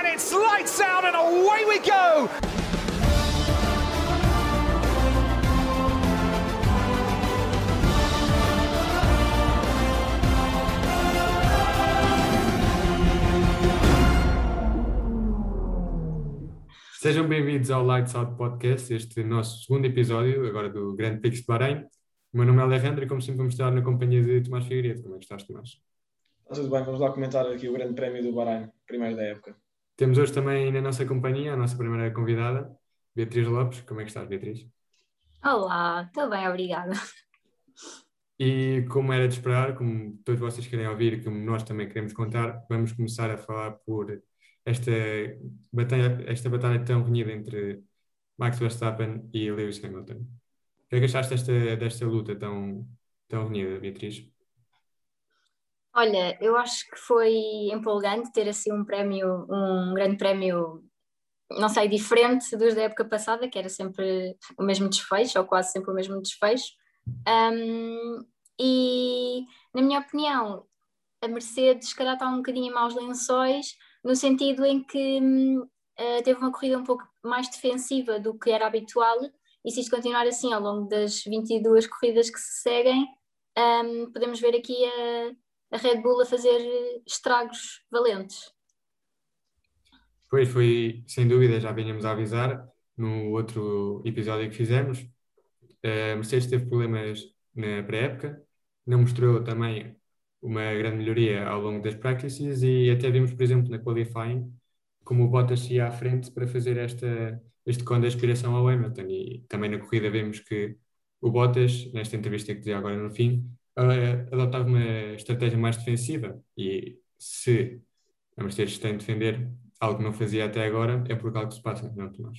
and it's lights out and away we go. Sejam bem-vindos ao Lights Out Podcast, este nosso segundo episódio, agora do Grande Prix de Bahrein. O meu nome é Alejandro e, como sempre, vamos estar na companhia de Tomás Figueiredo. Como é que estás, Tomás? Está tudo bem, vamos lá comentar aqui o Grande Prémio do Bahrein, primeiro da época. Temos hoje também na nossa companhia a nossa primeira convidada, Beatriz Lopes. Como é que estás, Beatriz? Olá, estou bem, obrigada. E como era de esperar, como todos vocês querem ouvir e como nós também queremos contar, vamos começar a falar por esta batalha, esta batalha tão renhida entre Max Verstappen e Lewis Hamilton. O que é que achaste desta, desta luta tão, tão renhida, Beatriz? Olha, eu acho que foi empolgante ter assim um prémio, um grande prémio, não sei, diferente dos da época passada, que era sempre o mesmo desfecho, ou quase sempre o mesmo desfecho. Um, e, na minha opinião, a Mercedes, se calhar, está um bocadinho maus lençóis, no sentido em que uh, teve uma corrida um pouco mais defensiva do que era habitual, e se isto continuar assim ao longo das 22 corridas que se seguem, um, podemos ver aqui a, a Red Bull a fazer estragos valentes. Pois foi, sem dúvida, já vinhamos a avisar no outro episódio que fizemos. A Mercedes teve problemas na pré-época, não mostrou também uma grande melhoria ao longo das practices e até vimos, por exemplo, na qualifying, como o Bottas ia à frente para fazer esta, este cone de aspiração ao Hamilton e também na corrida vemos que o Bottas, nesta entrevista que dizia agora no fim, adotava uma estratégia mais defensiva e se a Mercedes tem de defender algo que não fazia até agora, é por algo que se passa, não Tomás?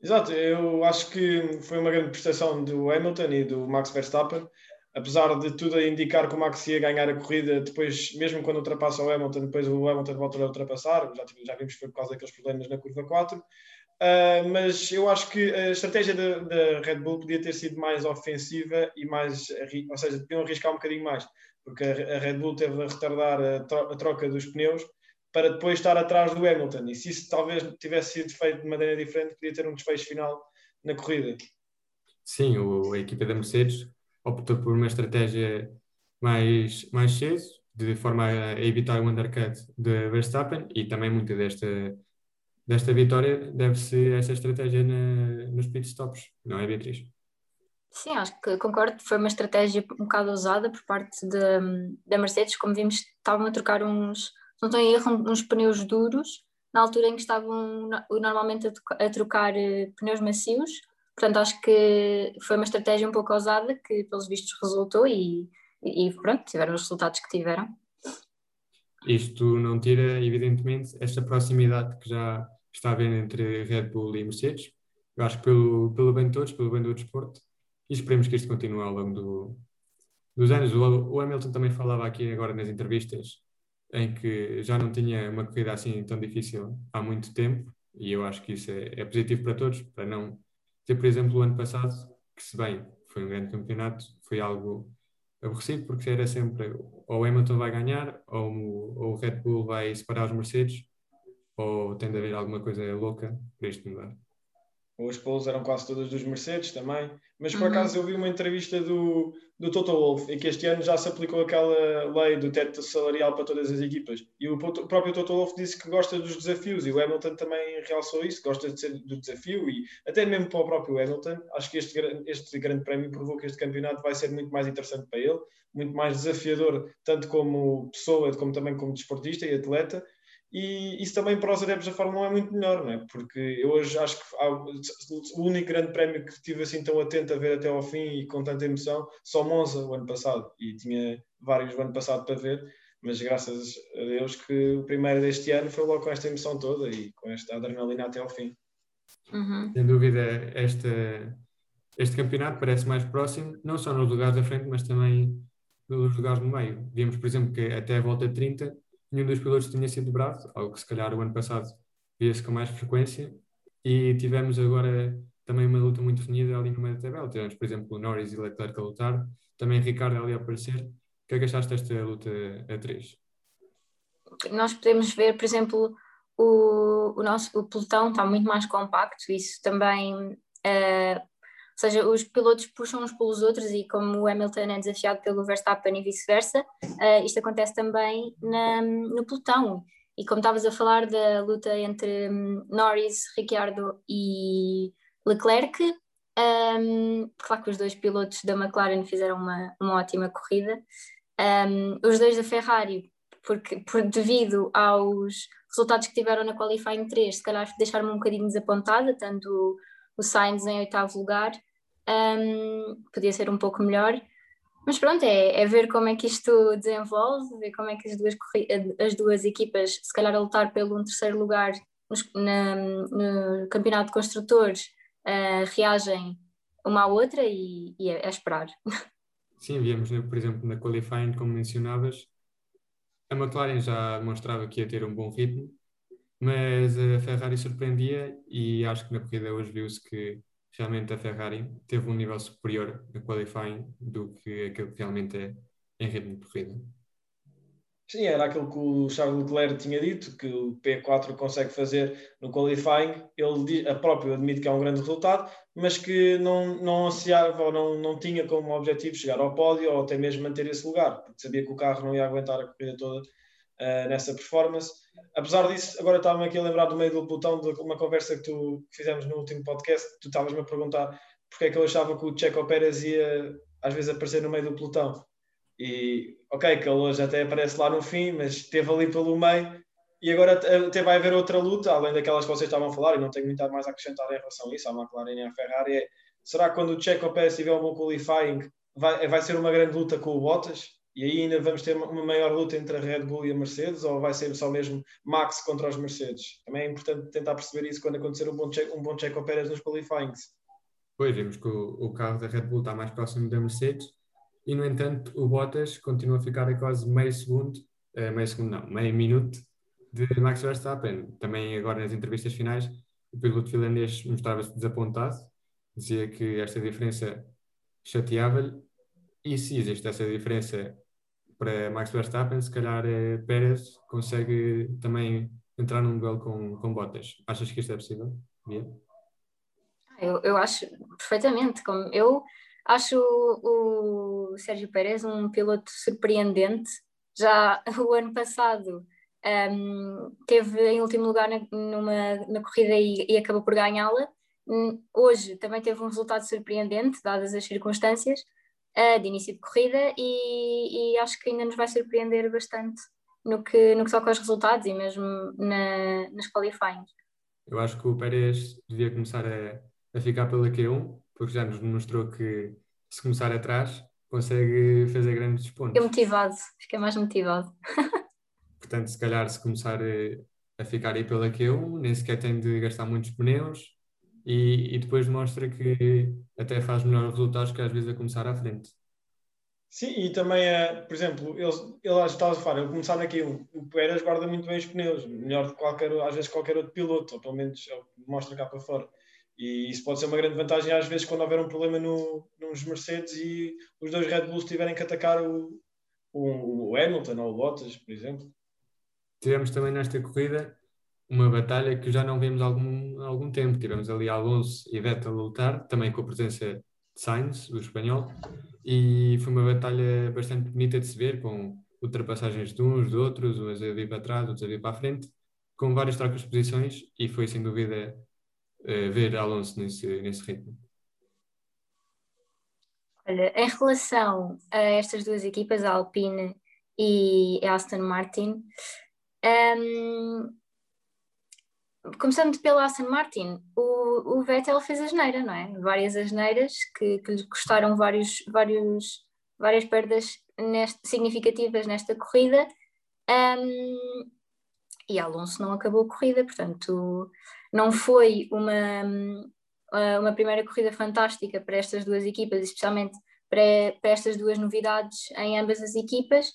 Exato, eu acho que foi uma grande prestação do Hamilton e do Max Verstappen apesar de tudo a indicar que o Max ia ganhar a corrida, depois, mesmo quando ultrapassa o Hamilton, depois o Hamilton volta a ultrapassar, já, já vimos que foi por causa daqueles problemas na curva 4. Uh, mas eu acho que a estratégia da, Red Bull podia ter sido mais ofensiva e mais, ou seja, podiam arriscar um bocadinho mais, porque a, a Red Bull teve a retardar a, tro a, troca dos pneus para depois estar atrás do Hamilton. E se isso talvez tivesse sido feito de maneira diferente, podia ter um desfecho final na corrida. Sim, o, a equipa da Mercedes optou por uma estratégia mais, mais cedo, de forma a evitar o undercut de Verstappen e também muita desta, desta vitória deve-se essa estratégia na, nos pitstops, não é, Beatriz? Sim, acho que concordo. Foi uma estratégia um bocado ousada por parte da Mercedes. Como vimos, estavam a trocar uns, não estou em erro, uns pneus duros na altura em que estavam normalmente a, trocar eh, pneus macios Portanto, acho que foi uma estratégia um pouco ousada que, pelos vistos, resultou e, e pronto, tiveram os resultados que tiveram. Isto não tira, evidentemente, esta proximidade que já está haver entre Red Bull e Mercedes. Eu acho que pelo, pelo bem de todos, pelo bem do desporto, e esperemos que isto continue ao longo do, dos anos. O, o Hamilton também falava aqui agora nas entrevistas em que já não tinha uma corrida assim tão difícil há muito tempo, e eu acho que isso é, é positivo para todos, para não ter, por exemplo, o ano passado, que se bem foi um grande campeonato, foi algo aborrecido, porque era sempre ou o Hamilton vai ganhar, ou, ou o Red Bull vai separar os Mercedes, ou tem de haver alguma coisa louca para isto mudar. Os polos eram quase todas dos Mercedes também. Mas por uhum. acaso eu vi uma entrevista do, do Toto Wolff e que este ano já se aplicou aquela lei do teto salarial para todas as equipas. E o, o próprio Toto Wolff disse que gosta dos desafios e o Hamilton também realçou isso, gosta de ser do desafio e até mesmo para o próprio Hamilton. Acho que este, este grande prémio provou que este campeonato vai ser muito mais interessante para ele, muito mais desafiador, tanto como pessoa como também como desportista e atleta e isso também para os adeptos da Fórmula 1 é muito melhor, não é? Porque eu hoje acho que há, o único grande prémio que estive assim tão atento a ver até ao fim e com tanta emoção, só Monza o ano passado, e tinha vários o ano passado para ver, mas graças a Deus que o primeiro deste ano foi logo com esta emoção toda e com esta adrenalina até ao fim. Uhum. Sem dúvida, este, este campeonato parece mais próximo, não só nos lugares da frente, mas também nos lugares no meio. Vimos, por exemplo, que até a volta 30 nenhum dos pilotos tinha sido dobrado, algo que se calhar o ano passado via-se com mais frequência, e tivemos agora também uma luta muito renhida ali no meio da tabela. Tivemos, por exemplo, Norris e Leclerc a lutar, também Ricardo ali a aparecer. O que é que achaste desta luta a três? nós podemos ver, por exemplo, o, o nosso o pelotão está muito mais compacto, isso também, uh, seja, os pilotos puxam uns pelos outros e como o Hamilton é desafiado pelo Verstappen e vice-versa, uh, isto acontece também na, no pelotão. E como estavas a falar da luta entre um, Norris, Ricciardo e Leclerc, um, claro que os dois pilotos da McLaren fizeram uma, uma ótima corrida. Um, os dois da Ferrari, porque por, devido aos resultados que tiveram na Qualifying 3, se calhar deixaram-me um bocadinho desapontada, tanto o, Sainz em oitavo lugar, um, podia ser um pouco melhor. Mas pronto, é, é, ver como é que isto desenvolve, ver como é que as duas, as duas equipas, se calhar a lutar pelo um terceiro lugar no, na, no campeonato de construtores, uh, reagem uma à outra e, e é, é esperar. Sim, víamos, né, por exemplo, na qualifying, como mencionavas, a McLaren já demonstrava que ia ter um bom ritmo, mas a Ferrari surpreendia e acho que na corrida hoje viu-se que realmente a Ferrari teve um nível superior no qualifying do que aquele que realmente é em ritmo de corrida. Sim, era aquilo que o Charles Leclerc tinha dito, que o P4 consegue fazer no qualifying. Ele a próprio admite que é um grande resultado, mas que não, não ansiava ou não, não tinha como objetivo chegar ao pódio ou até mesmo manter esse lugar, porque sabia que o carro não ia aguentar a corrida toda uh, nessa performance. Apesar disso, agora estava-me aqui a lembrar do meio do pelotão de uma conversa que tu fizemos no último podcast. Tu estavas-me a perguntar porque é que eu achava que o Checo Pérez ia às vezes aparecer no meio do pelotão. E ok, que ele hoje até aparece lá no fim, mas esteve ali pelo meio e agora até vai haver outra luta, além daquelas que vocês estavam a falar, e não tenho muito mais a acrescentar em relação a isso, à McLaren e à Ferrari, é, será que quando o Checo Pérez tiver um bom qualifying vai, vai ser uma grande luta com o Bottas? E aí ainda vamos ter uma maior luta entre a Red Bull e a Mercedes, ou vai ser só mesmo Max contra os Mercedes? Também é importante tentar perceber isso quando acontecer um bom Checo, um bom Checo Pérez nos qualifyings. Pois, vemos que o, o carro da Red Bull está mais próximo da Mercedes, e no entanto o Bottas continua a ficar a quase meio segundo, uh, meio segundo não, meio minuto de Max Verstappen. Também agora nas entrevistas finais o piloto finlandês mostrava-se desapontado, dizia que esta diferença chateava-lhe e se existe essa diferença para Max Verstappen, se calhar eh, Pérez consegue também entrar num duelo com, com Bottas. Achas que isto é possível? Bia? Eu, eu acho perfeitamente. Como eu Acho o, o Sérgio Pérez um piloto surpreendente. Já o ano passado um, teve em último lugar na, numa, na corrida e, e acabou por ganhá-la. Hoje também teve um resultado surpreendente, dadas as circunstâncias uh, de início de corrida, e, e, acho que ainda nos vai surpreender bastante no que, no que toca aos resultados e mesmo na, nas qualifying. Eu acho que o Pérez devia começar a, a ficar pela Q1 porque já nos demonstrou que se começar atrás consegue fazer grandes pontos. Fica motivado, fica mais motivado. Portanto, se calhar se começar eh, a ficar aí pela Q1, nem sequer tem de gastar muitos pneus e, e depois mostra que até faz melhores resultados que às vezes a começar à frente. Sim, e também, é, por exemplo, ele, ele estava a falar, ele começar aqui, o, o Pérez guarda muito bem os pneus, melhor de qualquer, às vezes qualquer outro piloto, ou pelo menos mostra cá para fora. E isso pode ser uma grande vantagem às vezes quando houver um problema no, nos Mercedes e os dois Red Bulls tiverem que atacar o, o, o Hamilton ou o Bottas, por exemplo. Tivemos também nesta corrida uma batalha que já não vimos há algum, algum tempo. Tivemos ali Alonso e Vettel a lutar, também com a presença de Sainz, o espanhol, e foi uma batalha bastante bonita de se ver, com ultrapassagens de uns, de outros, uns a vir para trás, outros a vir para a frente, com várias trocas de posições, e foi sem dúvida uh, ver Alonso nesse, nesse ritmo? Olha, em relação a estas duas equipas, a Alpine e a Aston Martin, um, começando pela Aston Martin, o, o Vettel fez a geneira, não é? Várias asneiras que, que lhe custaram vários, vários, várias perdas neste, significativas nesta corrida. Um, e Alonso não acabou a corrida, portanto não foi uma, uma primeira corrida fantástica para estas duas equipas, especialmente para, para estas duas novidades em ambas as equipas,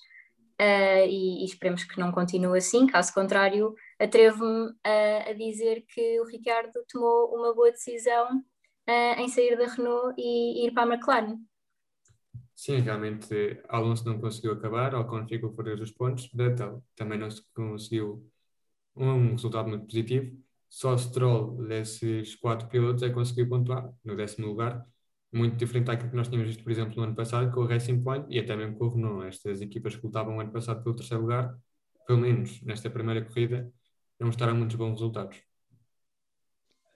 uh, e, e, esperemos que não continue assim, caso contrário, atrevo-me a, a, dizer que o Ricardo tomou uma boa decisão uh, em sair da Renault e, e ir para a McLaren. Sim, realmente Alonso não conseguiu acabar, Ocon ficou fora dos pontos, Vettel também não se conseguiu um resultado muito positivo. Só Stroll desses quatro pilotos é conseguiu pontuar no décimo lugar, muito diferente daquilo que nós tínhamos visto, por exemplo, no ano passado com o Racing Point e até mesmo com o Renault. Estas equipas que lutavam o ano passado pelo terceiro lugar, pelo menos nesta primeira corrida, não mostraram muitos bons resultados.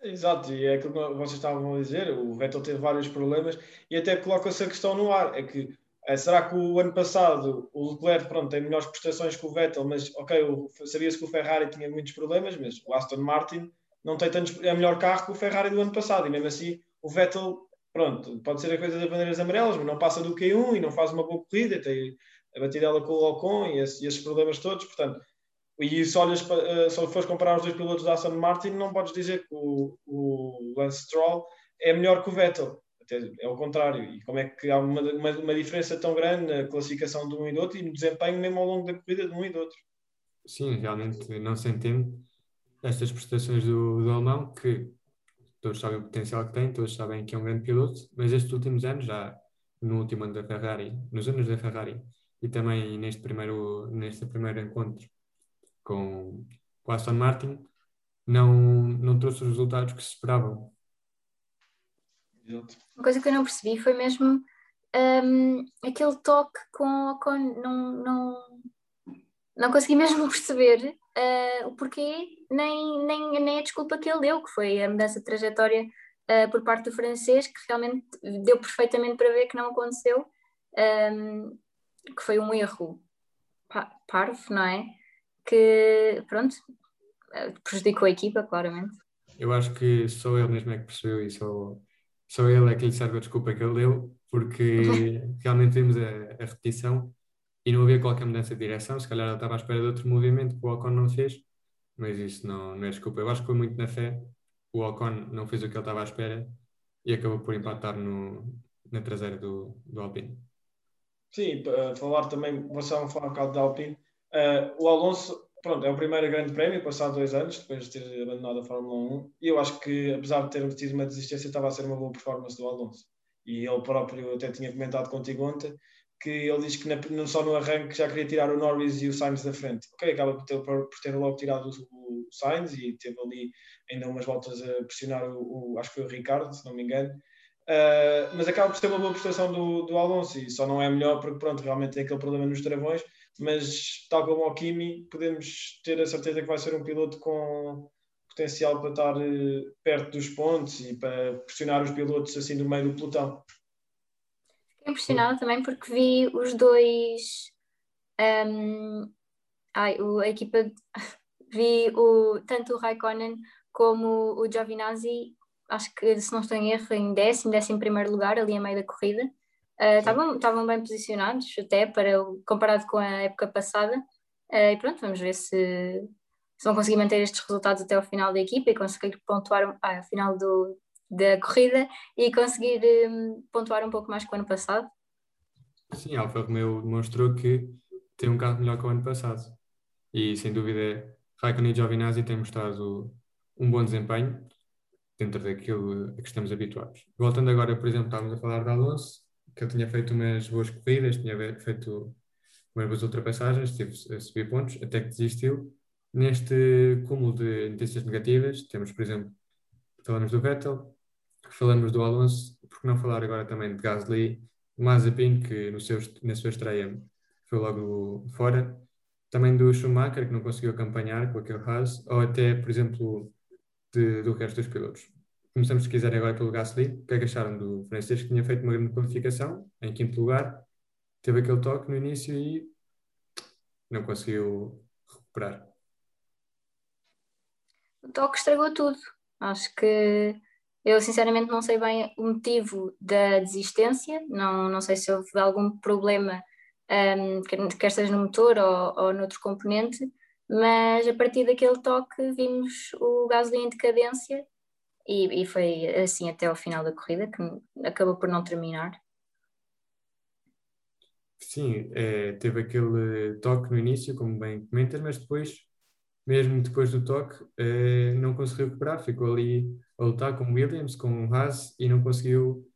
Exato, e é aquilo que vocês estavam a dizer, o Vettel teve vários problemas e até coloca-se a questão no ar, é que é, será que o ano passado o Leclerc pronto, tem melhores prestações que o Vettel, mas ok, sabia-se que o Ferrari tinha muitos problemas, mas o Aston Martin não tem tantos, é melhor carro que o Ferrari do ano passado, e mesmo assim o Vettel, pronto, pode ser a coisa das bandeiras amarelas, mas não passa do Q1 e não faz uma boa corrida, tem a batidela com o Ocon e, esse, e esses problemas todos, portanto, e se, olhas, eh, se fores comparar os dois pilotos da Aston Martin, não podes dizer que o, o Lance Stroll é melhor que o Vettel. Até é o contrário. E como é que há uma, uma, uma, diferença tão grande na classificação de um e do outro e no desempenho mesmo ao longo da corrida de um e do outro? Sim, realmente não se entende estas prestações do, do alemão, que todos sabem o potencial que tem, todos sabem que é um grande piloto, mas estes últimos anos, já no último ano da Ferrari, nos anos da Ferrari, e também neste primeiro, neste primeiro encontro com, com a Aston Martin, não, não trouxe os resultados que se esperavam. Uma coisa que eu não percebi foi mesmo um, aquele toque com, com não, não, não consegui mesmo perceber uh, o porquê, nem, nem, nem a desculpa que ele deu, que foi a mudança de trajetória uh, por parte do francês, que realmente deu perfeitamente para ver que não aconteceu, um, que foi um erro parvo, não é? Que, pronto, prejudicou a equipa, claramente. Eu acho que só ele mesmo é que percebeu e só, só ele é que lhe serve a desculpa que ele deu, porque realmente vimos a, a, repetição e não havia qualquer mudança de direção. Se calhar ele estava à espera de outro movimento que o Ocon não fez, mas isso não, não é desculpa. Eu acho que foi muito na fé. O Ocon não fez o que ele estava à espera e acabou por empatar no, na traseira do, do Alpine. Sim, para falar também, vou só falar um bocado da Alpine. Uh, o Alonso, pronto, é o primeiro grande prémio, passado dois anos, depois de ter abandonado a Fórmula 1, e eu acho que, apesar de ter tido uma desistência, estava a ser uma boa performance do Alonso. E ele próprio até tinha comentado contigo ontem que ele diz que na, só no arranque já queria tirar o Norris e o Sainz da frente. Ok, acaba por ter, por ter logo tirado o, o Sainz e teve ali ainda umas voltas a pressionar o, o acho que foi o Ricardo, se não me engano. Uh, mas acaba por ter uma boa prestação do, do Alonso e só não é melhor porque pronto, realmente tem aquele problema nos travões mas tal como o Kimi, podemos ter a certeza que vai ser um piloto com potencial para estar eh, perto dos pontos e para pressionar os pilotos assim no meio do pelotão. Fiquei impressionada também porque vi os dois. Um, ai, o, a equipa. Vi o, tanto o Raikkonen como o Giovinazzi, acho que se não estou em erro, em décimo, décimo primeiro lugar, ali a meio da corrida. Estavam uh, bem posicionados, até para, comparado com a época passada. Uh, e pronto, vamos ver se, se vão conseguir manter estes resultados até ao final da equipa e conseguir pontuar ah, ao final do, da corrida e conseguir um, pontuar um pouco mais que o ano passado. Sim, a Alfa Romeo demonstrou que tem um carro melhor que o ano passado. E sem dúvida, Raikkonen e Giovinazzi têm mostrado um bom desempenho dentro daquilo a que estamos habituados. Voltando agora, por exemplo, estávamos a falar de Alonso, que ele tinha feito umas boas corridas, tinha feito umas boas ultrapassagens, teve a subir pontos, até que desistiu. Neste cúmulo de notícias negativas, temos, por exemplo, falamos do Vettel, falamos do Alonso, por que não falar agora também de Gasly, Mazepin, que no seu, na sua estreia foi logo fora, também do Schumacher, que não conseguiu acompanhar com aquele Haas, ou até, por exemplo, de, do resto dos pilotos. Começamos, se quiser, agora pelo Gasly. O que é que acharam do francês que tinha feito uma grande qualificação, em quinto lugar, teve aquele toque no início e não conseguiu recuperar? O toque estragou tudo. Acho que eu sinceramente não sei bem o motivo da desistência, não, não sei se houve algum problema, um, quer seja no motor ou, ou noutro componente, mas a partir daquele toque vimos o Gasly em decadência e, e foi assim até ao final da corrida, que acabou por não terminar. Sim, é, teve aquele toque no início, como bem comentas, mas depois, mesmo depois do toque, é, não conseguiu recuperar, ficou ali a lutar com Williams, com Haas e não conseguiu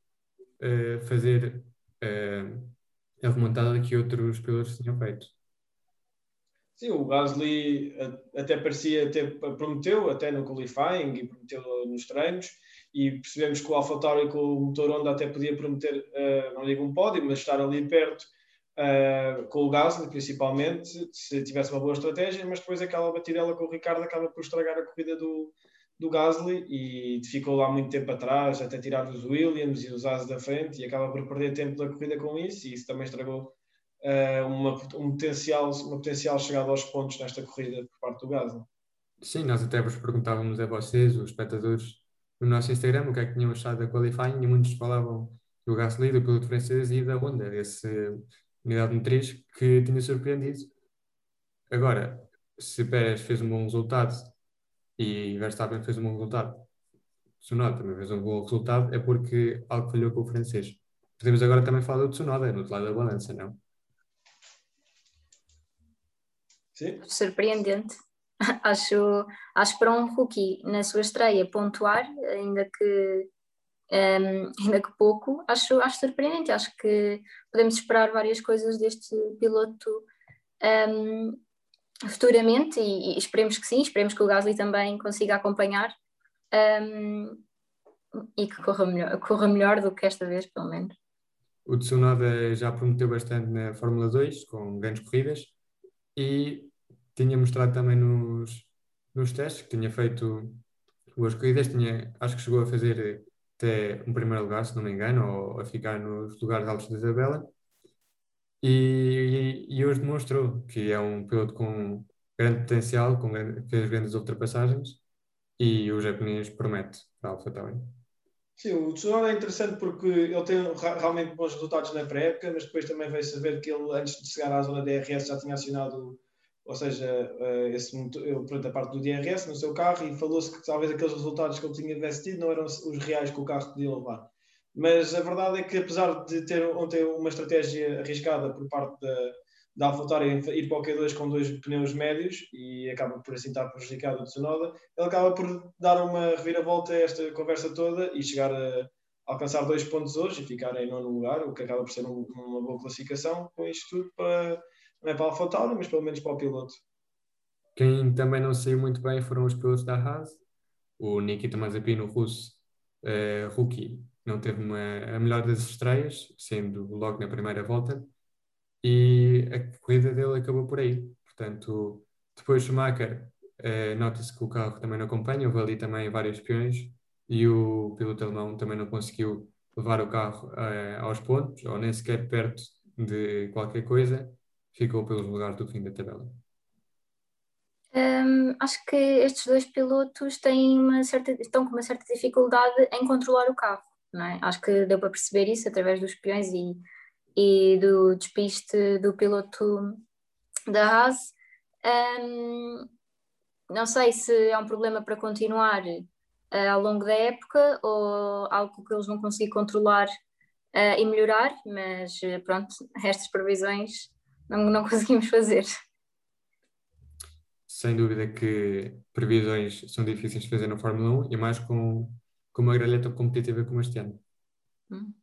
é, fazer é, a remontada que outros pilotos tinham feito. Sim, o Gasly até parecia, até prometeu, até no qualifying e prometeu nos treinos, e percebemos que o AlphaTauri com o motor Honda até podia prometer, uh, não digo um pódio, mas estar ali perto uh, com o Gasly principalmente, se tivesse uma boa estratégia, mas depois aquela batidela com o Ricardo acaba por estragar a corrida do, do Gasly e ficou lá muito tempo atrás, até tirar os Williams e os As da frente e acaba por perder tempo da corrida com isso e isso também estragou uma, um potencial, uma potencial chegada aos pontos nesta corrida por parte do Gasly. Sim, nós até vos perguntávamos a vocês, os espectadores, no nosso Instagram, o que é que tinham achado da qualifying e muitos falavam do Gasly, do piloto francês e da Honda, essa unidade motriz que tinha surpreendido. Agora, se Pérez fez um bom resultado e Verstappen fez um bom resultado, Tsunoda também fez um bom resultado, é porque algo falhou com o francês. Podemos agora também falar do Tsunoda, no outro lado da balança, não? Sim. Surpreendente. acho, acho para um rookie na sua estreia pontuar, ainda que um, ainda que pouco, acho, acho surpreendente. Acho que podemos esperar várias coisas deste piloto um, futuramente e, e, esperemos que sim, esperemos que o Gasly também consiga acompanhar um, e que corra melhor, corra melhor do que esta vez, pelo menos. O Tsunoda já prometeu bastante na Fórmula 2, com grandes corridas, e tinha mostrado também nos, nos testes que tinha feito boas corridas, tinha, acho que chegou a fazer até um primeiro lugar, se não me engano, ou a ficar nos lugares altos da tabela. E, e, e, hoje demonstrou que é um piloto com grande potencial, com grande, fez grandes ultrapassagens e o japonês promete para a AlphaTauri. Sim, o Tsunoda é interessante porque ele tem realmente bons resultados na pré-época, mas depois também veio saber que ele, antes de chegar à zona DRS, já tinha acionado, ou seja, eh, esse, pronto, a parte do DRS no seu carro e falou-se que talvez aqueles resultados que ele tinha investido não eram os reais que o carro podia levar. Mas a verdade é que, apesar de ter ontem uma estratégia arriscada por parte da, da AlphaTauri ir para o Q2 com dois pneus médios e acaba por assim estar prejudicado o Tsunoda, ele acaba por dar uma reviravolta a esta conversa toda e chegar a alcançar dois pontos hoje e ficar em nono lugar, o que acaba por ser um, uma boa classificação com isto tudo para, não é para a AlphaTauri, mas pelo menos para o piloto. Quem também não saiu muito bem foram os pilotos da Haas, o Nikita Mazepin, o russo, uh, rookie, não teve uma, a melhor das estreias, sendo logo na primeira volta, e a corrida dele acabou por aí. Portanto, depois Schumacher, eh, nota-se que o carro também não acompanha, houve ali também vários peões, e o piloto alemão também não conseguiu levar o carro eh, aos pontos, ou nem sequer perto de qualquer coisa, ficou pelos lugares do fim da tabela. Um, acho que estes dois pilotos têm uma certa, estão com uma certa dificuldade em controlar o carro. É? Acho que deu para perceber isso através dos peões e, e do despiste do piloto da Haas. Um, não sei se é um problema para continuar uh, ao longo da época ou algo que eles vão conseguir controlar uh, e melhorar, mas uh, pronto, estas previsões não, não conseguimos fazer. Sem dúvida que previsões são difíceis de fazer na Fórmula 1 e mais com com uma grelha tão competitiva como este ano. Hum.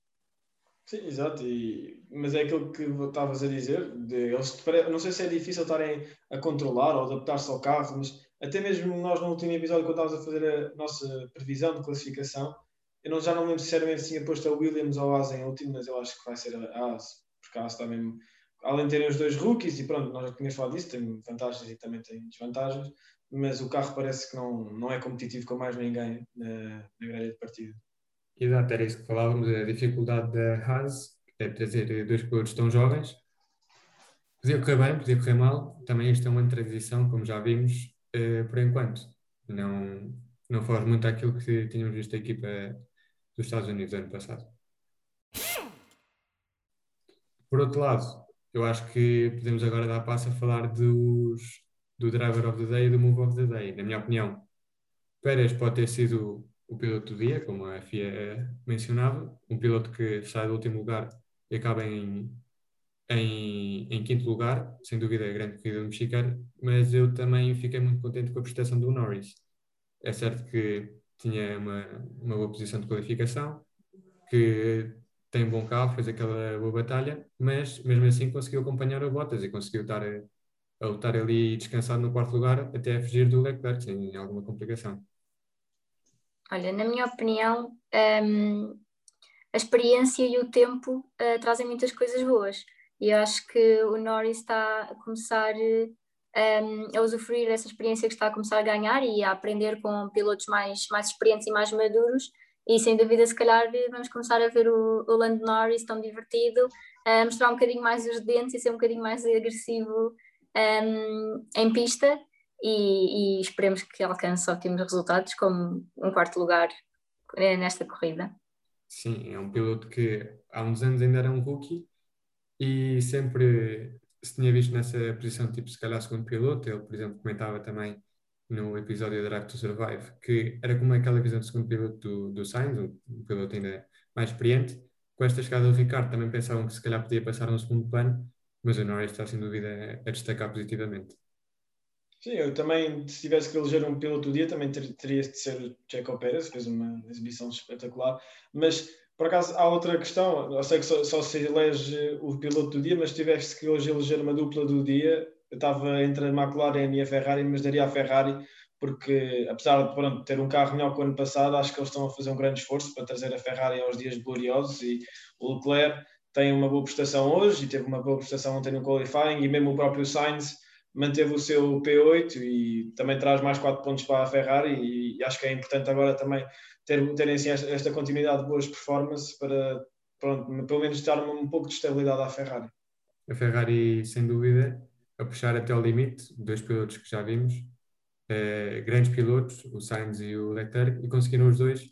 Sim, exato, e, mas é aquilo que estavas a dizer, de, eles, não sei se é difícil estarem a controlar ou adaptar-se ao carro, mas até mesmo nós no último episódio, quando estávamos a fazer a nossa previsão de classificação, eu não, já não lembro sinceramente se tinha posto a Williams ou a Asa em último, mas eu acho que vai ser a Asa, porque a Asa está mesmo, além de terem os dois rookies, e pronto, nós já tínhamos falado disso, tem vantagens e também tem desvantagens, mas o carro parece que não, não é competitivo com mais ninguém na, na grelha de partida. Exato, era isso que falávamos, a dificuldade da Haas, é trazer dois pilotos tão jovens. Podia correr bem, podia correr mal, também isto é uma transição, como já vimos, uh, por enquanto. Não, não foge muito àquilo que tínhamos visto da equipa dos Estados Unidos ano passado. Por outro lado, eu acho que podemos agora dar passo a falar dos, do Driver of the Day e do Move of the Day. Na minha opinião, Pérez pode ter sido o piloto do dia, como a FIA mencionava, um piloto que sai do último lugar e acaba em, em, em quinto lugar, sem dúvida a grande corrida do mexicano, mas eu também fiquei muito contente com a prestação do Norris. É certo que tinha uma, uma boa posição de qualificação, que tem um bom carro, fez aquela boa batalha, mas mesmo assim conseguiu acompanhar o Bottas e conseguiu estar a, a lutar ali descansado no quarto lugar até a fugir do Leclerc sem alguma complicação. Olha, na minha opinião, um, a experiência e o tempo uh, trazem muitas coisas boas. E eu acho que o Norris está a começar um, a usufruir dessa experiência que está a começar a ganhar e a aprender com pilotos mais, mais experientes e mais maduros. E sem dúvida, se calhar, vamos começar a ver o, o Norris tão divertido, a mostrar um bocadinho mais os dentes e ser um bocadinho mais agressivo um, em pista. E, e esperemos que alcance ótimos resultados, como um quarto lugar eh, nesta corrida. Sim, é um piloto que há uns anos ainda era um rookie e sempre se tinha visto nessa posição, tipo, se calhar segundo piloto. Ele, por exemplo, comentava também no episódio de Drive to Survive que era como aquela visão de segundo piloto do, do Sainz, um piloto ainda mais experiente. Com esta chegada do Ricardo, também pensavam que se calhar podia passar um segundo plano, mas o Norris está sem dúvida a destacar positivamente. Sim, eu também, se tivesse que eleger um piloto do dia, também ter, teria de ser o Checo Pérez, fez uma exibição espetacular, mas por acaso, há outra questão. Eu sei que só, só, se elege o piloto do dia, mas se tivesse que hoje eleger uma dupla do dia, eu estava entre a McLaren e a Ferrari, mas daria a Ferrari, porque apesar de pronto, ter um carro melhor que o ano passado, acho que eles estão a fazer um grande esforço para trazer a Ferrari aos dias gloriosos e o Leclerc tem uma boa prestação hoje e teve uma boa prestação ontem no qualifying e mesmo o próprio Sainz manteve o seu P8 e também traz mais 4 pontos para a Ferrari e, e acho que é importante agora também ter, terem assim, esta, esta, continuidade de boas performances para, pronto, pelo menos dar um pouco de estabilidade à Ferrari. A Ferrari, sem dúvida, a puxar até o limite, dois pilotos que já vimos, eh, grandes pilotos, o Sainz e o Leclerc, e conseguiram os dois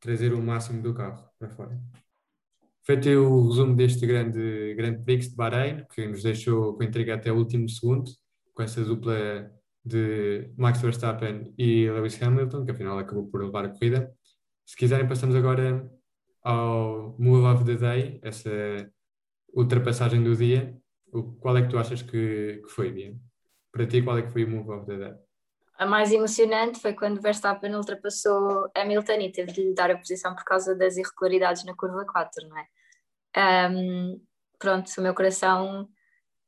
trazer o máximo do carro para fora. Feito o resumo deste grande, grande Prix de Bahrein, que nos deixou com intriga até o último segundo, com essa dupla de Max Verstappen e Lewis Hamilton, que afinal acabou por levar a corrida. Se quiserem, passamos agora ao Move of the Day, essa ultrapassagem do dia. Qual é que tu achas que, que foi, Bia? Para ti, qual é que foi o Move of the Day? A mais emocionante foi quando Verstappen ultrapassou Hamilton e teve de lhe dar a posição por causa das irregularidades na curva 4, não é? Um, pronto, o meu coração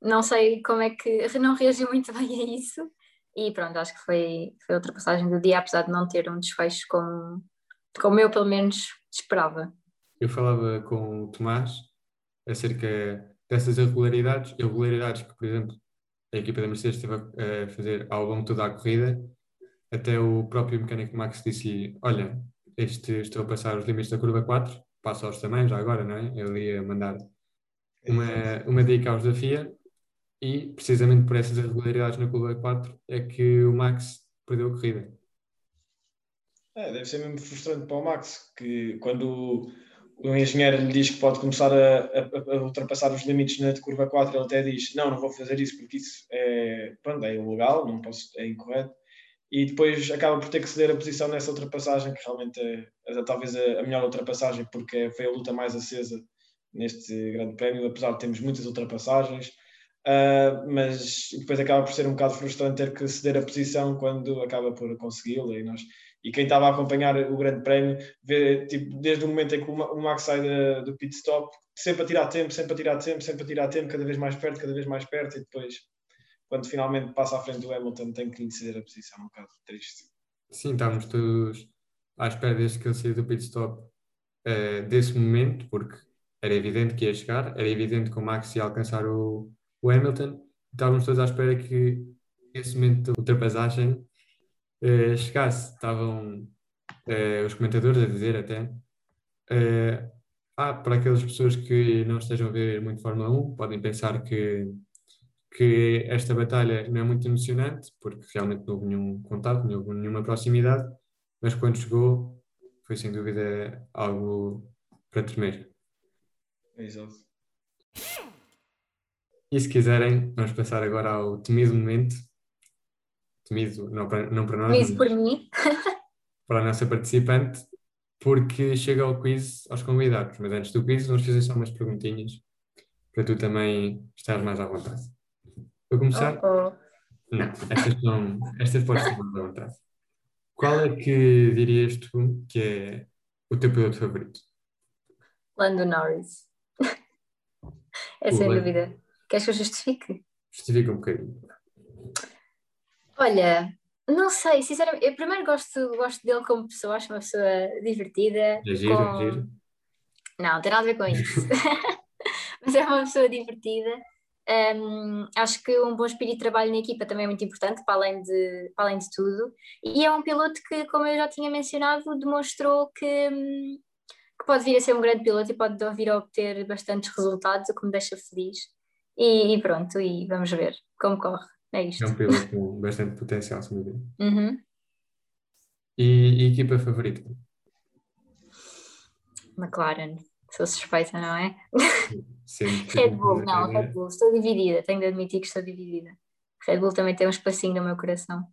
não sei como é que não reagiu muito bem a isso e pronto, acho que foi, foi a ultrapassagem do dia, apesar de não ter um desfecho como, como eu pelo menos esperava. Eu falava com o Tomás acerca dessas irregularidades, irregularidades que, por exemplo, a equipa da Mercedes esteve a fazer ao longo de toda a corrida, até o próprio mecânico Max disse: Olha, este, estou a passar os limites da curva 4, passa aos também, já agora, não é? Ele ia mandar uma, uma dica aos da FIA e, precisamente por essas irregularidades na curva 4, é que o Max perdeu a corrida. É, deve ser mesmo frustrante para o Max, que quando o engenheiro lhe diz que pode começar a, a, a, ultrapassar os limites na curva 4, ele até diz: Não, não vou fazer isso porque isso é, pronto, é ilegal, não posso, é incorreto. E depois acaba por ter que ceder a posição nessa ultrapassagem, que realmente é, é talvez a, a, melhor ultrapassagem, porque foi a luta mais acesa neste Grande Prémio, apesar de termos muitas ultrapassagens. Uh, mas depois acaba por ser um bocado frustrante ter que ceder a posição quando acaba por consegui-la. E nós e quem estava a acompanhar o Grande Prémio vê, tipo, desde o momento em que o Max sai do pit stop, sempre a tirar tempo, sempre a tirar tempo, sempre a tirar tempo, cada vez mais perto, cada vez mais perto, e depois, quando finalmente passa à frente do Hamilton, tem que ceder a posição, um bocado triste. Sim, estávamos todos à espera desde que ele saiu do pit stop uh, desse momento, porque era evidente que ia chegar, era evidente que o Max ia alcançar o, o Hamilton, estávamos todos à espera que esse momento de ultrapassagem uh, chegasse, estavam uh, os comentadores a dizer até. Uh, ah, para aquelas pessoas que não estejam a ver muito Fórmula 1, podem pensar que, que esta batalha não é muito emocionante, porque realmente não houve nenhum contato, não houve nenhuma proximidade, mas quando chegou, foi sem dúvida algo para tremer. Exato. E se quiserem, vamos passar agora ao temido momento temido, não para, não para nós, temido por mim. para a nossa participante, porque chega ao quiz aos convidados. Mas antes do quiz, vamos fazer só umas perguntinhas para tu também estares mais à vontade. Para começar, oh, oh. não, estas, são, estas podes estar mais à vontade. Qual é que dirias tu que é o teu piloto favorito? Lando Norris. é sem dúvida. Queres que eu justifique? Justifica um bocadinho. Olha, não sei, sinceramente, eu primeiro gosto, gosto dele como pessoa, acho uma pessoa divertida. É giro, com- é giro. Não, não tem nada a ver com isso. Mas é uma pessoa divertida. Hum, acho que um bom espírito de trabalho na equipa também é muito importante, para além de, para além de tudo. E é um piloto que, como eu já tinha mencionado, demonstrou que, hum, que pode vir a ser um grande piloto e pode vir a obter bastantes resultados, o que me deixa feliz. E, e pronto, e vamos ver como corre. É isto. É um piloto com bastante potencial, sem dúvida. Uhum. E, e equipa favorita? McLaren, sou suspeita, não é? Sempre. Red Bull, não, Red Bull, estou dividida, tenho de admitir que estou dividida. Red Bull também tem um espacinho no meu coração.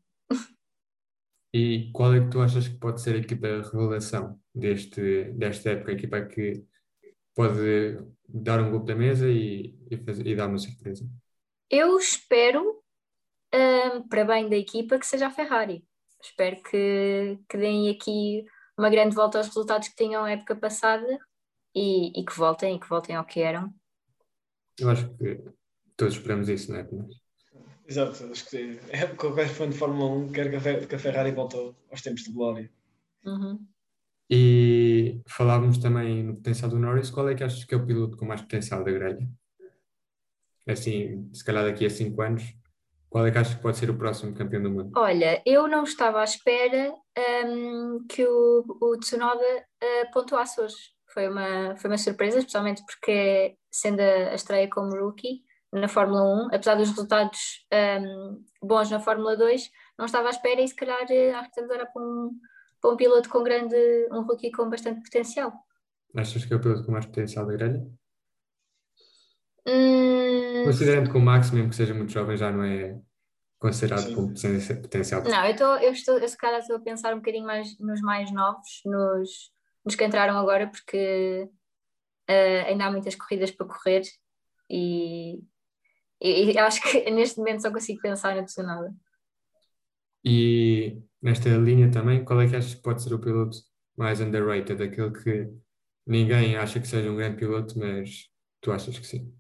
E qual é que tu achas que pode ser a equipa revelação deste, desta época? A equipa que pode dar um golpe da mesa e, e, fazer, e dar uma surpresa? Eu espero, hum, para bem da equipa, que seja a Ferrari. Espero que, que deem aqui uma grande volta aos resultados que tinham a época passada e, e que voltem, e que voltem ao que eram. Eu acho que todos esperamos isso, não é? Exato, acho que é, qualquer fã de Fórmula 1 quer que a Ferrari volte ao- aos tempos de glória. Uhum. E falávamos também no potencial do Norris. Qual é que achas que é o piloto com mais potencial da grelha? Assim, se calhar daqui a 5 anos, qual é que achas que pode ser o próximo campeão do mundo? Olha, eu não estava à espera hum, que o, o Tsunoda uh, pontuasse hoje. Foi uma, foi uma surpresa, especialmente porque, sendo a, estreia como rookie na Fórmula 1, apesar dos resultados hum, bons na Fórmula 2, não estava à espera e se calhar eh, acho que estamos a olhar para um, para um piloto com grande, um rookie com bastante potencial. Achas que é o piloto com mais potencial da grelha? Hum, Considerando que o Max, mesmo que seja muito jovem, já não é considerado Sim. como poten- potencial. Não, eu, estou eu, estou, eu se calhar estou a pensar um bocadinho mais nos mais novos, nos, nos que entraram agora, porque eh, ainda há muitas corridas para correr e, e, e acho que neste momento só consigo pensar na Tsunoda. E nesta linha também, qual é que achas que pode ser o piloto mais underrated? Aquele que ninguém acha que seja um grande piloto, mas tu achas que sim.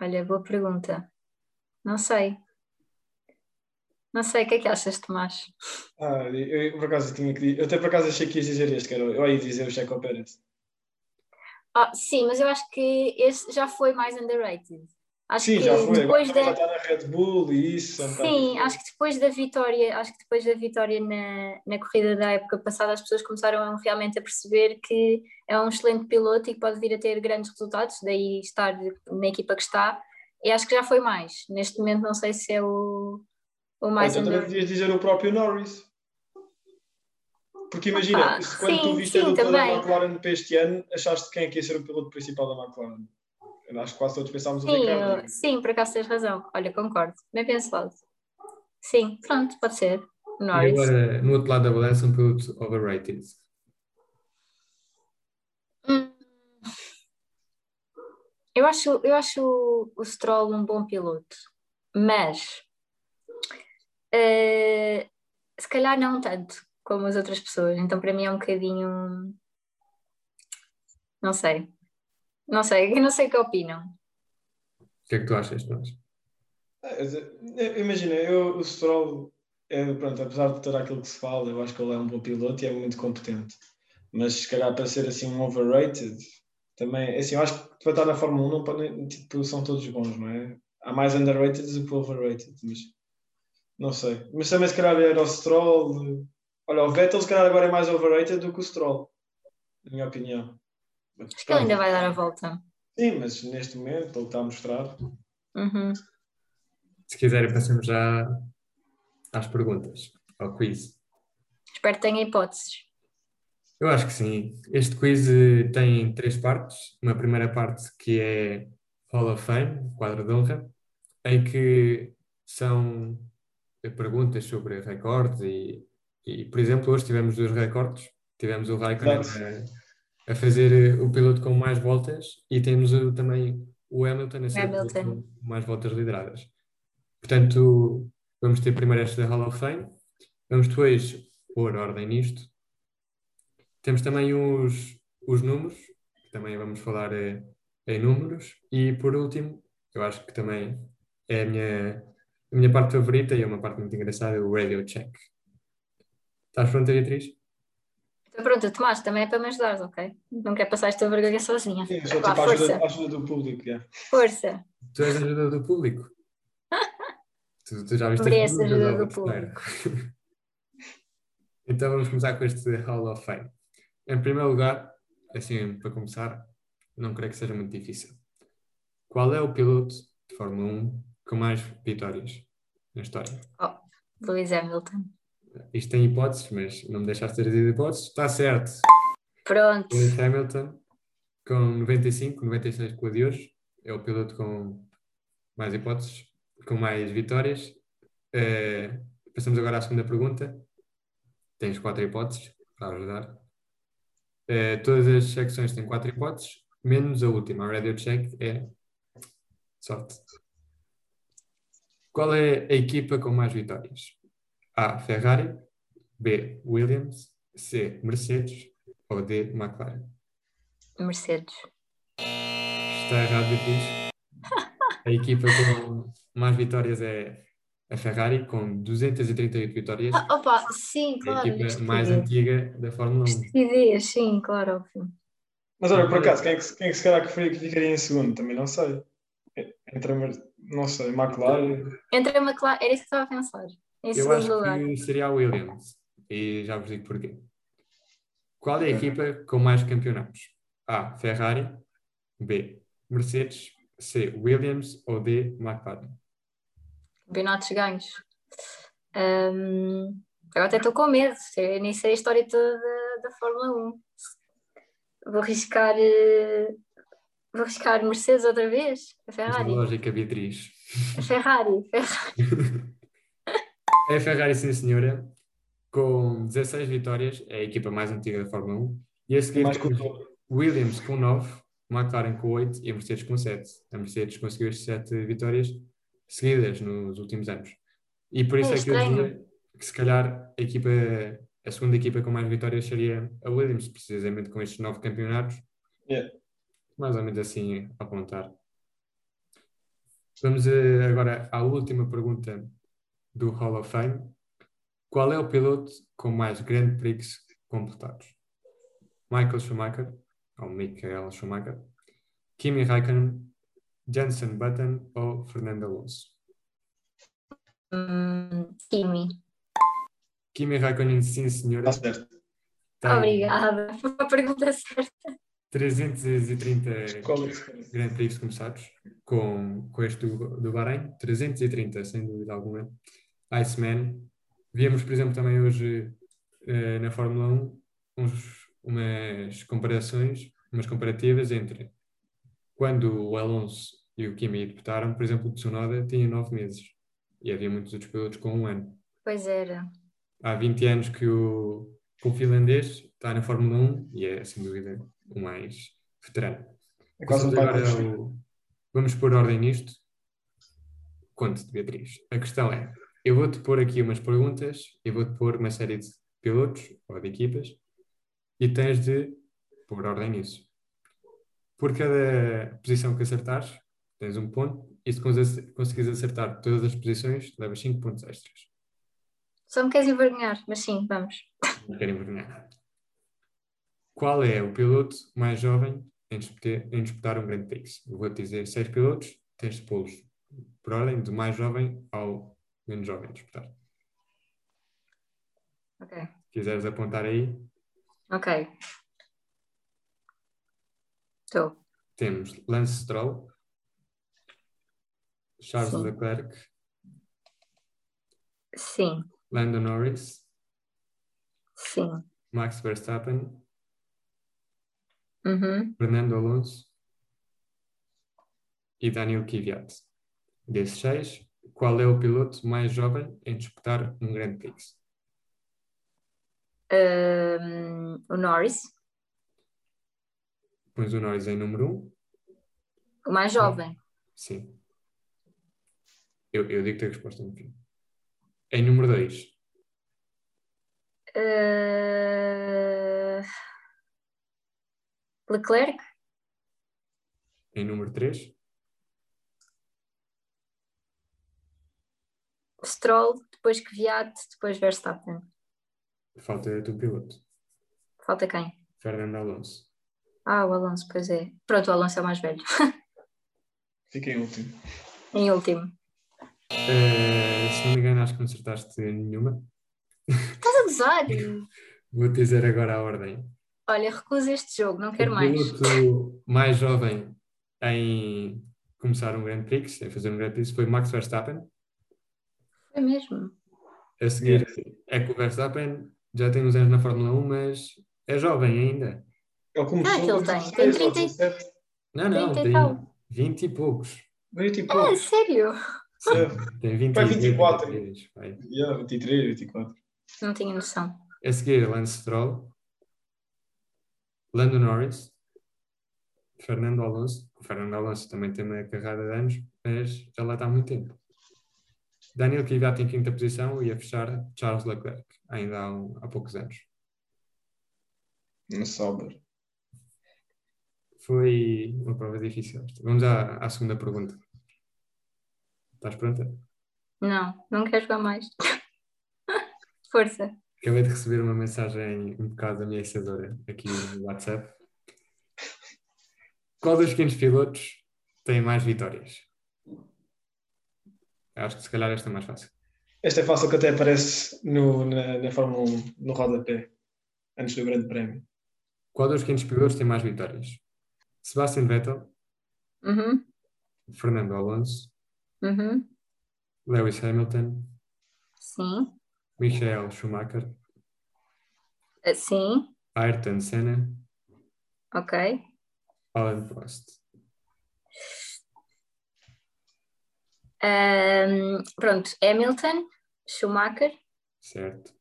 Olha, boa pergunta. Não sei. Não sei, o que é que achas, Tomás? Ah, eu, eu, por acaso tinha que dizer, eu até por acaso achei que ias dizer este, que era, eu ia dizer o Checo Pérez. Ah, sim, mas eu acho que esse já foi mais underrated. Acho Sim, que já foi, depois já da, está na Red Bull e isso. Sim, diferente. acho que depois da vitória, acho que depois da vitória na, na corrida da época passada, as pessoas começaram realmente a perceber que é um excelente piloto e que pode vir a ter grandes resultados, daí estar na equipa que está. E acho que já foi mais. Neste momento não sei se é o, o mais Ou então também podias dizer o próprio Norris. Porque imagina, se quando sim, tu viste a sim, dupla da. McLaren para este ano, achaste quem é que ia ser o piloto principal da McLaren? Eu acho que quase todos pensámos o Sim, Ricardo. eu- sim, por acaso tens razão. Olha, concordo. Bem pensado. Sim, pronto, pode ser. O E Norris. agora, no outro lado da balança, um piloto overrated. Hum. Eu acho, eu acho o, o Stroll um bom piloto, mas eh, se calhar não tanto como as outras pessoas. Então, para mim, é um bocadinho. Não sei. Não sei, eu não sei o que opinam. O que é que tu achas, Tomás? Ah, eu- Imagina, eu, o Stroll, é, pronto, apesar de ter aquilo que se fala, eu acho que ele é um bom piloto e é muito competente. Mas se calhar para ser assim um overrated, também, assim, eu acho que para estar na Fórmula 1 não pode- tipo, são todos bons, não é? Há mais underrated do que overrated, mas não sei. Mas também se calhar era o Stroll. Olha, o Vettel se calhar agora é mais overrated do que o Stroll, na minha opinião. Acho que ele ainda vai dar a volta. Sim, mas neste momento ele está a mostrar. Uhum. Se quiserem, passamos já às perguntas, ao quiz. Espero que tenha hipóteses. Eu acho que sim. Este quiz eh, tem três partes. Uma primeira parte que é Hall of Fame, quadro de honra, em que são eh, perguntas sobre recordes e, e, por exemplo, hoje tivemos dois recordes. Tivemos o Raikkonen. A, fazer eh, o piloto com mais voltas e temos o- também o Hamilton a ser Hamilton. com mais voltas lideradas. Portanto, vamos ter primeiro esta da Hall of Fame. Vamos depois pôr ordem nisto. Temos também os, os números, que também vamos falar eh, em números, e por último, eu acho que também é a minha, a minha parte favorita e é uma parte muito engraçada, o radio check. Estás pronta, Beatriz? Pronto, Tomás, também é para me ajudares, ok? Não quer passar esta vergonha sozinha. Sim, só tipo a força, ajuda, ajuda do público. já. força. Tu és a ajuda do público. tu, tu já viste as ajuda do terceira? então vamos começar com este Hall of Fame. Em primeiro lugar, assim, para começar, não creio que seja muito difícil. Qual é o piloto de Fórmula 1 com mais vitórias na história? Lewis Hamilton. Isto tem hipóteses, mas não me deixaste ter as hipóteses. Está certo. Pronto. Lewis Hamilton, com 95, 96 com a de hoje, é o piloto com mais hipóteses, com mais vitórias. Eh, passamos agora à segunda pergunta. Tens quatro hipóteses para ajudar. Eh, todas as secções têm quatro hipóteses, menos a última, a radio check, é sorte. Qual é a equipa com mais vitórias? A. Ferrari, B. Williams, C. Mercedes ou D. McLaren? Mercedes. Está errado, Beatriz. A equipa com mais vitórias é a Ferrari, com 238 vitórias. Ah, opa, sim, É a claro. equipa mais estupidez. antiga da Fórmula 1. Estupidez, sim, claro, óbvio. Mas olha, por acaso, quem é que, quem é que se calhar que faria que ficaria em segundo? Também não sei. Entre a Mer- não sei, McLaren. Entre a McLaren, era isso que estava a pensar. Em Eu acho lugar. que seria a Williams. E já vos digo porquê. Qual é a equipa com mais campeonatos? A. Ferrari. B. Mercedes. C. Williams ou D. McLaren? Campeonatos ganhos. Ahm, agora até estou com medo. Eu nem sei a história toda da, da Fórmula 1. Vou arriscar. eh, Vou arriscar Mercedes outra vez? A Esta Ferrari? lógica, Beatriz. A Ferrari. Ferrari. É a Ferrari, sim, senhora, com 16 vitórias, é a equipa mais antiga da Fórmula 1. E a seguir Mais. Williams com 9, McLaren com 8 e a Mercedes com 7. A Mercedes conseguiu as 7 vitórias seguidas nos últimos anos. E por isso É é, que eu dizia que se calhar a equipa, a segunda equipa com mais vitórias seria a Williams, precisamente com estes 9 campeonatos. Yeah. Mais ou menos assim a apontar. Vamos eh, agora à última pergunta do Hall of Fame. Qual é o piloto com mais Grand Prix completados? Michael Schumacher, ou Michael Schumacher, Kimi Raikkonen, Jensen Button ou Fernando Alonso? Hum, Kimi. Kimi Raikkonen, sim senhora, Está certo. tem Obrigada. Foi uma pergunta certa. 330 Qual é que Grand Prix começados, com, com este do, do Bahrein, 330, sem dúvida alguma. Iceman. Víamos, por exemplo, também hoje eh, na Fórmula 1 uns, umas comparações, umas comparativas entre quando o Alonso e o Kimi disputaram, por exemplo, o Tsunoda tinha nove meses e havia muitos outros pilotos com um ano. Pois era. Há 20 anos que o, que o finlandês está na Fórmula 1 e é, sem dúvida, o mais veterano. É quase um pai agora para ao- Vamos pôr ordem nisto. Conte de Beatriz. A questão é: eu vou-te pôr aqui umas perguntas, eu vou-te pôr uma série de pilotos ou de equipas e tens de pôr ordem nisso. Por cada posição que acertares, tens um ponto, e se cons- conseguires acertar todas as posições, levas 5 pontos extras. Só me queres envergonhar, mas sim, vamos. Não quero envergonhar. Qual é o piloto mais jovem em disputar, em disputar um Grand Prix? Eu vou-te dizer seis pilotos, tens de pô-los por ordem do mais jovem ao menos a disputar. Ok. Se quiseres apontar aí, Ok. Estou. temos Lance Stroll, Charles Sim. Leclerc, Sim. Lando Norris, Sim. Max Verstappen, Uhum. Fernando Alonso e Daniel Kvyat. Desses seis, qual é o piloto mais jovem em disputar um Grand Prix? Ahm, o Norris, Pões o Norris em número 1? Um? o mais jovem. Sim. Eu, eu digo-te a resposta no fim. Em número 2, Ah, Leclerc, Em número 3, Stroll, depois Kvyat, depois Verstappen. falta o teu piloto, Falta quem? Fernando Alonso. Ah, o Alonso, pois é. Pronto, o Alonso é o mais velho. Fica em último. em último. Eh, se não me engano, acho que não acertaste nenhuma. Estás a gozar? Vou dizer agora a ordem. Olha, recuso este jogo, não quero o mais. piloto mais jovem em começar um Grand Prix, em fazer um Grand Prix, foi Max Verstappen. Foi mesmo. A seguir é que o Verstappen já tem uns anos na Fórmula 1, mas é jovem ainda. Ele começou Ah, que ele tem? 16 Tem ou 30 e- 17. Não, não, 30 e tem tal. 20 e poucos. 20 e Ah, poucos. sério? É. Tem 20 Vai, e 24. 23, vai. Yeah, 23, 24. Não tinha noção. A seguir, Lance Stroll, Lando Norris, Fernando Alonso. O Fernando Alonso também tem uma carreira de anos, mas já lá está há muito tempo. Daniel Kvyat em quinta posição e a fechar Charles Leclerc, ainda há, um- há poucos anos. No Sauber. Foi uma prova difícil. Vamos à, à segunda pergunta. Estás pronta? Não, não quero jogar mais. Força. Acabei de receber uma mensagem um bocado ameaçadora aqui no WhatsApp. Qual dos 500 pilotos tem mais vitórias? Acho que se calhar esta é mais fácil. Esta é fácil que até aparece no, na, na Fórmula 1, no rodapé, antes do Grande Prémio. Qual dos 500 pilotos tem mais vitórias? Sebastian Vettel, Uhum, Fernando Alonso, uhum. Lewis Hamilton, Sim. Michael Schumacher, Ah, Sim. Ayrton Senna, Ok. Alan Prost. Ahm, pronto, Hamilton, Schumacher, Certo.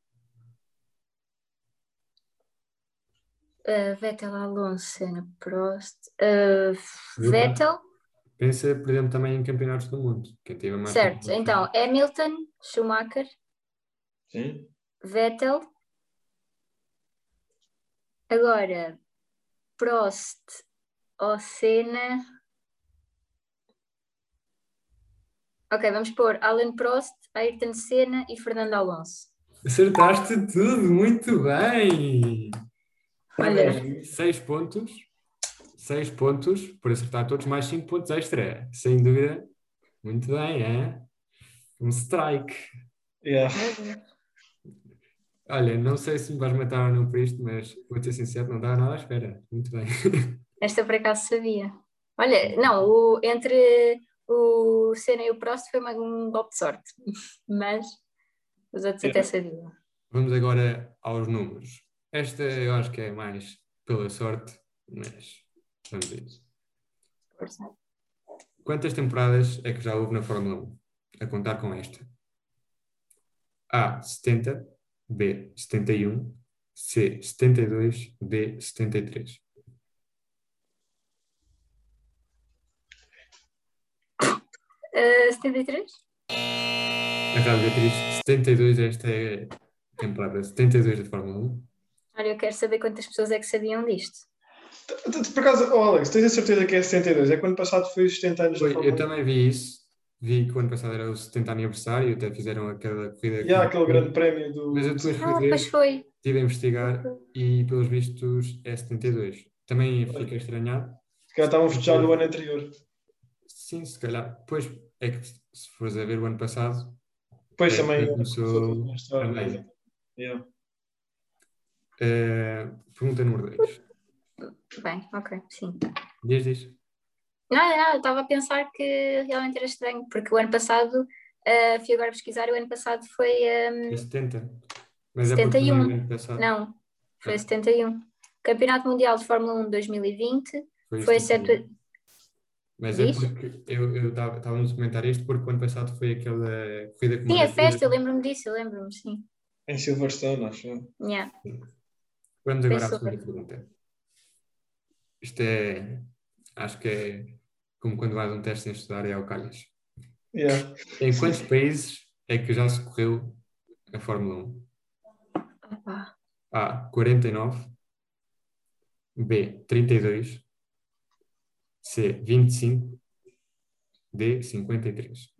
ah, Vettel, Alonso, Senna, Prost, Viu? Vettel, Pensa, por exemplo, também em campeonatos do mundo. Quem teve mais certo. Então, Hamilton, Schumacher, Sim? Vettel. Agora, Prost ou Senna. Ok, vamos pôr Alan Prost, Ayrton Senna e Fernando Alonso. Acertaste tudo, muito bem! Olha. Seis pontos, seis pontos por acertar todos, mais cinco pontos extra, sem dúvida. Muito bem, é? Um strike. Yeah. Olha, não sei se me vais matar ou não por isto, mas vou ser sincero, não estava nada à espera. Muito bem. Esta por acaso sabia. Olha, não, o- entre o Senna e o Prost foi mais um golpe de sorte, mas os outros até sabiam. Vamos agora aos números. Esta eu acho que é mais pela sorte, mas vamos a isso. Quantas temporadas é que já houve na Fórmula 1? A contar com esta. A. 70. B. 71. C. 72. D. 73. Ah, 73? A Rádio Beatriz, 72, esta é a temporada 72 da Fórmula 1. Olha, eu quero saber quantas pessoas é que sabiam disto. Por acaso, oh Alex, tens a certeza que é 72? É que o ano passado foi os 70 anos Foi, da Fórmula eu também vi isso. Vi que o ano passado era o 70 aniversário, até fizeram aquela corrida. 1. E há aquele grande prémio do. Mas eu depois fui Ah, ver, pois foi. estive a investigar e, pelos vistos, é 72. Também fiquei estranhado. Se calhar estavam festejar do ano anterior. Sim, se calhar. Pois é que se fores a ver o ano passado, Depois É, também. começou uma história, também. mas- Yeah. eh, pergunta número 2. Bem, ok, sim. Diz, diz. Não, não, eu estava a pensar que realmente era estranho, porque o ano passado, ah, fui agora pesquisar, o ano passado foi. ah, É 70. Mas é porque 71. não é passado. não, foi Ah. 71. Campeonato Mundial de Fórmula 1 2020 Foi, foi 71. 7. Mas é porque eu estava-nos a comentar isto porque o ano passado foi aquela corrida com Sim, a festa, eu lembro-me disso, eu lembro-me, sim. Em Silverstone, acho. Yeah. Vamos agora à segunda pergunta. Isto é, acho que é como quando vais a um teste sem estudar é ao calhas. Yeah. Em quantos países é que já se correu a Fórmula 1? Opa. A. 49. B, 32, C, 25, D, 53.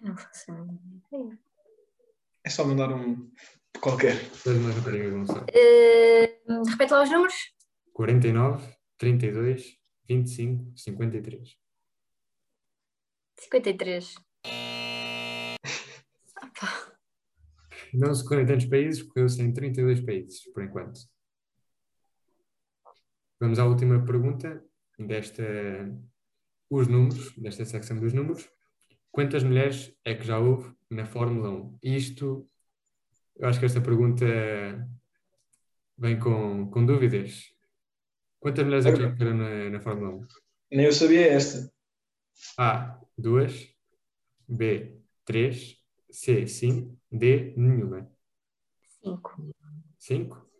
Não faço a mínima ideia. É só mandar um qualquer. Eh, repete lá os números. 49, 32, 25, 53. 53. Não se correm tantos países, porque eu sei em 32 países, por enquanto. Vamos à última pergunta desta, os números, desta secção dos números. Quantas mulheres é que já houve na Fórmula 1? Isto, eu acho que esta pergunta vem com, com dúvidas. Quantas mulheres é que já correram na, na Fórmula 1? Nem eu sabia esta. A, 2, B, 3, C, 5, D, nenhuma. 5. 5?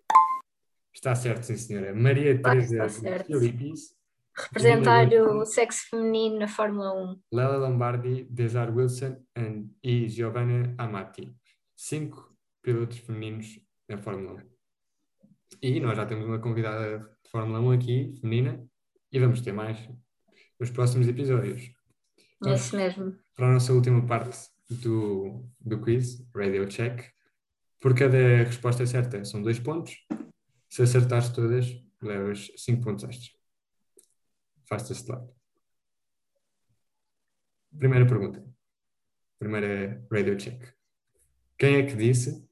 Está certo, sim, senhora. Maria Teresa. Filipis, Representar o sexo feminino na Fórmula 1. Lela Lombardi, Desar Wilson and, e Giovanna Amati. Cinco pilotos femininos na Fórmula 1. E nós já temos uma convidada de Fórmula 1 aqui, feminina, e vamos ter mais nos próximos episódios. É isso mesmo. Para a nossa última parte do, do quiz, Radio Check, por cada resposta certa são dois pontos. Se acertares todas, levas cinco pontos extras. Faz-te este lado. Primeira pergunta. Primeira radio check. Quem é que disse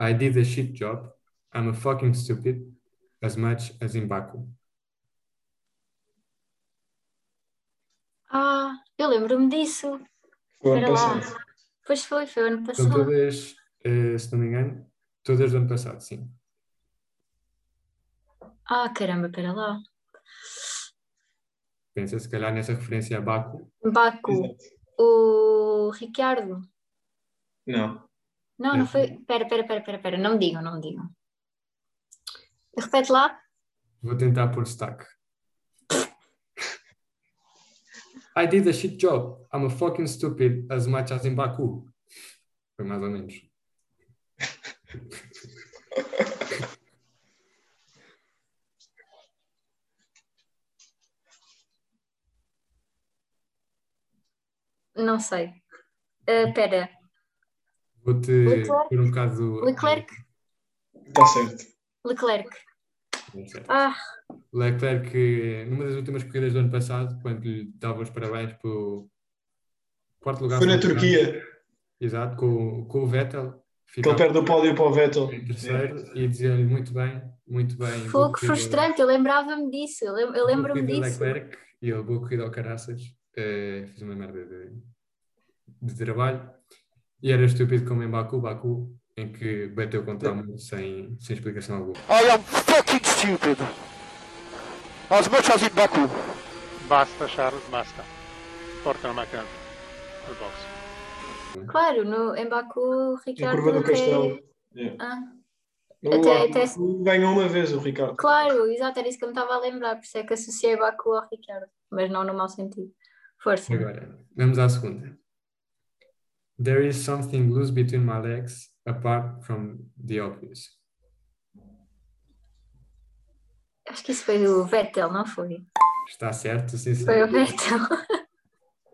I did a shit job, I'm a fucking stupid, as much as in Baku? Ah, eu lembro-me disso. Foi ano passado. Pois foi, foi o ano São passado. todas, eh, se não me engano, todas do ano passado, sim. Ah, caramba, espera lá. Pensa se calhar nessa referência a Baku. Baku, Exato. o Ricardo. Não. Não, não foi. Espera, espera, espera, espera, espera. Não me digam, não me digam. Repete lá. Vou tentar pôr destaque. I did a shit job. I'm a fucking stupid as much as in Baku. Foi mais ou menos. Não sei. Ah, Espera. Vou-te Leclerc? pôr um bocado. Leclerc? Está certo. Leclerc. É certo. Ah, Leclerc, numa das últimas corridas do ano passado, quando lhe dava os parabéns pelo quarto lugar. Foi na Turquia. Exato, com, com o Vettel. Que ele perde o pódio para o Vettel. terceiro e dizia-lhe muito bem, muito bem. foi que frustrante. Eu lembrava-me disso. Eu lembro-me disso. Leclerc e ele, boa corrida ao Caraças. Eh, fiz uma merda de, de trabalho. E era estúpido como em Baku, Baku, em que bateu contra o muro sem, sem explicação alguma. I am fucking stupid. As much as in Baku. Basta, Charles, basta. Porta o McLaren. O box. Claro, no, em Baku, o Na Ricardo. curva do até- Castelo. Yeah. Ah, Até- até- Ganhou uma vez o Ricardo. claro, exato, era isso que eu me estava a lembrar. Por isso é que associei Baku ao Ricardo. Mas não no mau sentido. Força. Agora, vamos à segunda. There is something loose between my legs apart from the obvious. Acho que isso foi o Vettel, não foi? Está certo, sim, sim. Foi o Vettel.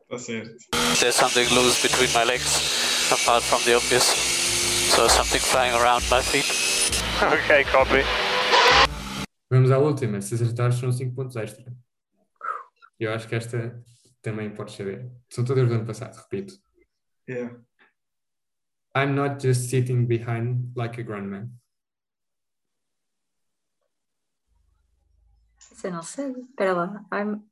Está certo. There's something loose between my legs, apart from the obvious. So something flying around my feet. Ok, copy. Vamos à última. Se acertares, são 5 pontos extra. Eu acho que esta também podes saber. São todas do ano passado, repito. Yeah. I'm not just sitting behind like a grandman. Isso eu não sei. Espera lá. I'm-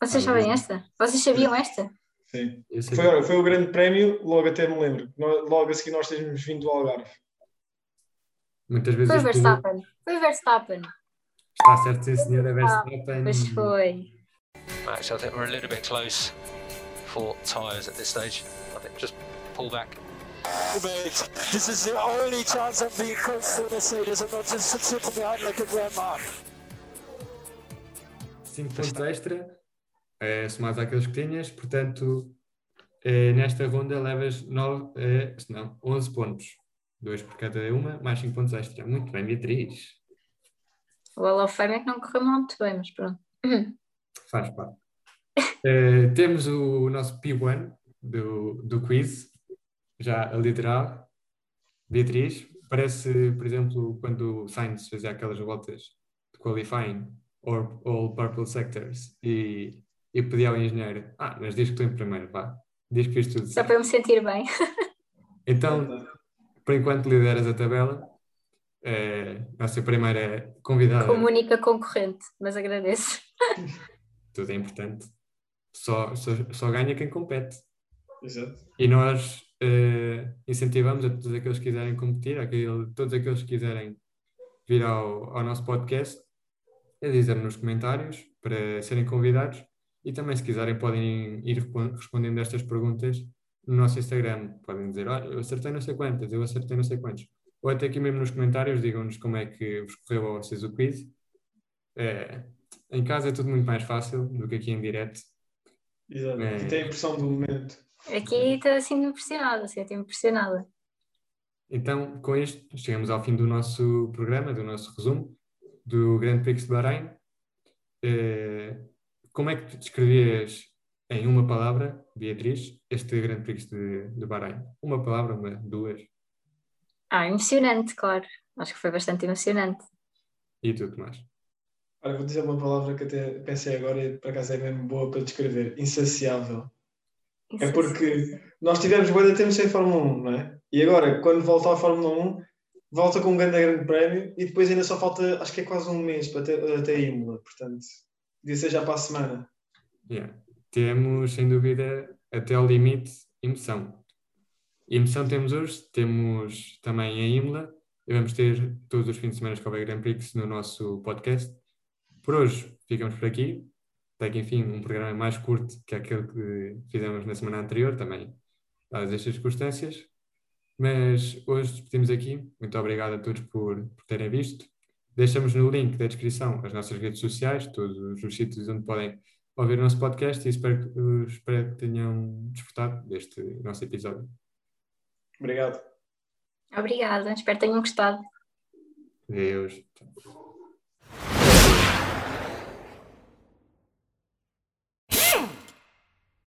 Vocês sabem esta? Vocês sabiam esta? Sim. Foi, foi o grande prémio, logo até me lembro. Logo a seguir nós temos vindo do Algarve. Muitas vezes Foi Verstappen. Foi o Verstappen. Está certo, sim, senhora Verstappen. Pois foi. Max, I think we're a little bit close for tyres at this stage. I think just pull back. Mate, this is the only chance I'm being close to Mercedes. I'm not just sitting behind like a grandma. 5 pontos extra, eh, somados àqueles que tinhas, portanto, eh, nesta ronda levas 9, eh, se não, 11 pontos. Dois por cada uma, mais 5 pontos extra. Muito bem, Beatriz. O Hall of Fame é que não correu muito bem, mas pronto. Faz parte. Eh, temos o nosso P1 do, do quiz, já a liderar. Beatriz, parece, por exemplo, quando o Sainz fazia aquelas voltas de qualifying, or all purple sectors, e, e pedia ao engenheiro: Ah, mas diz que estou em primeiro, vá, diz que fiz tudo Só certo. para eu me sentir bem. Então, por enquanto lideras a tabela. Eh, nossa primeira convidada, Como única concorrente, mas agradeço. tudo é importante. Só, só, só ganha quem compete. Exato. E nós eh, incentivamos a todos aqueles que quiserem competir, aquele, todos aqueles que quiserem vir ao, ao nosso podcast, a dizer nos comentários para serem convidados e também, se quiserem, podem ir respon- respondendo estas perguntas no nosso Instagram. Podem dizer: Olha, eu acertei não sei quantas, eu acertei não sei quantos. Ou até aqui mesmo nos comentários, digam-nos como é que vos correu a vocês o quiz. Eh, em casa é tudo muito mais fácil do que aqui em direto. Exato. É. E tem a impressão do momento. Aqui estou assim impressionada, assim, estou impressionada. Então, com isto, chegamos ao fim do nosso programa, do nosso resumo do Grande Prix de Bahrein. Eh, como é que tu descrevias em uma palavra, Beatriz, este Grande Prix de, de Bahrein? Uma palavra, uma, duas, Ah, emocionante, claro. Acho que foi bastante emocionante. e tu, Tomás? Olha, vou dizer uma palavra que até pensei agora e por acaso é mesmo boa para descrever: insaciável. É porque nós tivemos boa tempo sem Fórmula 1, não é? E agora, quando volta à Fórmula 1, volta com um grande, grande prémio e depois ainda só falta, acho que é quase um mês para até, até Imola, portanto, devia ser já para a semana. Yeah. Temos, sem dúvida, até ao limite, emoção. Emoção temos hoje, temos também a Imola, e vamos ter todos os fins de semana que houver Grand Prix no nosso podcast. Por hoje, ficamos por aqui. Até que, enfim, um programa mais curto que aquele que fizemos na semana anterior, também, dadas estas circunstâncias. Mas hoje despedimos aqui. Muito obrigado a todos por, por terem visto. Deixamos no link da descrição as nossas redes sociais, todos os sítios onde podem ouvir o nosso podcast e espero, espero que tenham desfrutado deste nosso episódio. Obrigado. Obrigada, espero que tenham gostado. Adeus.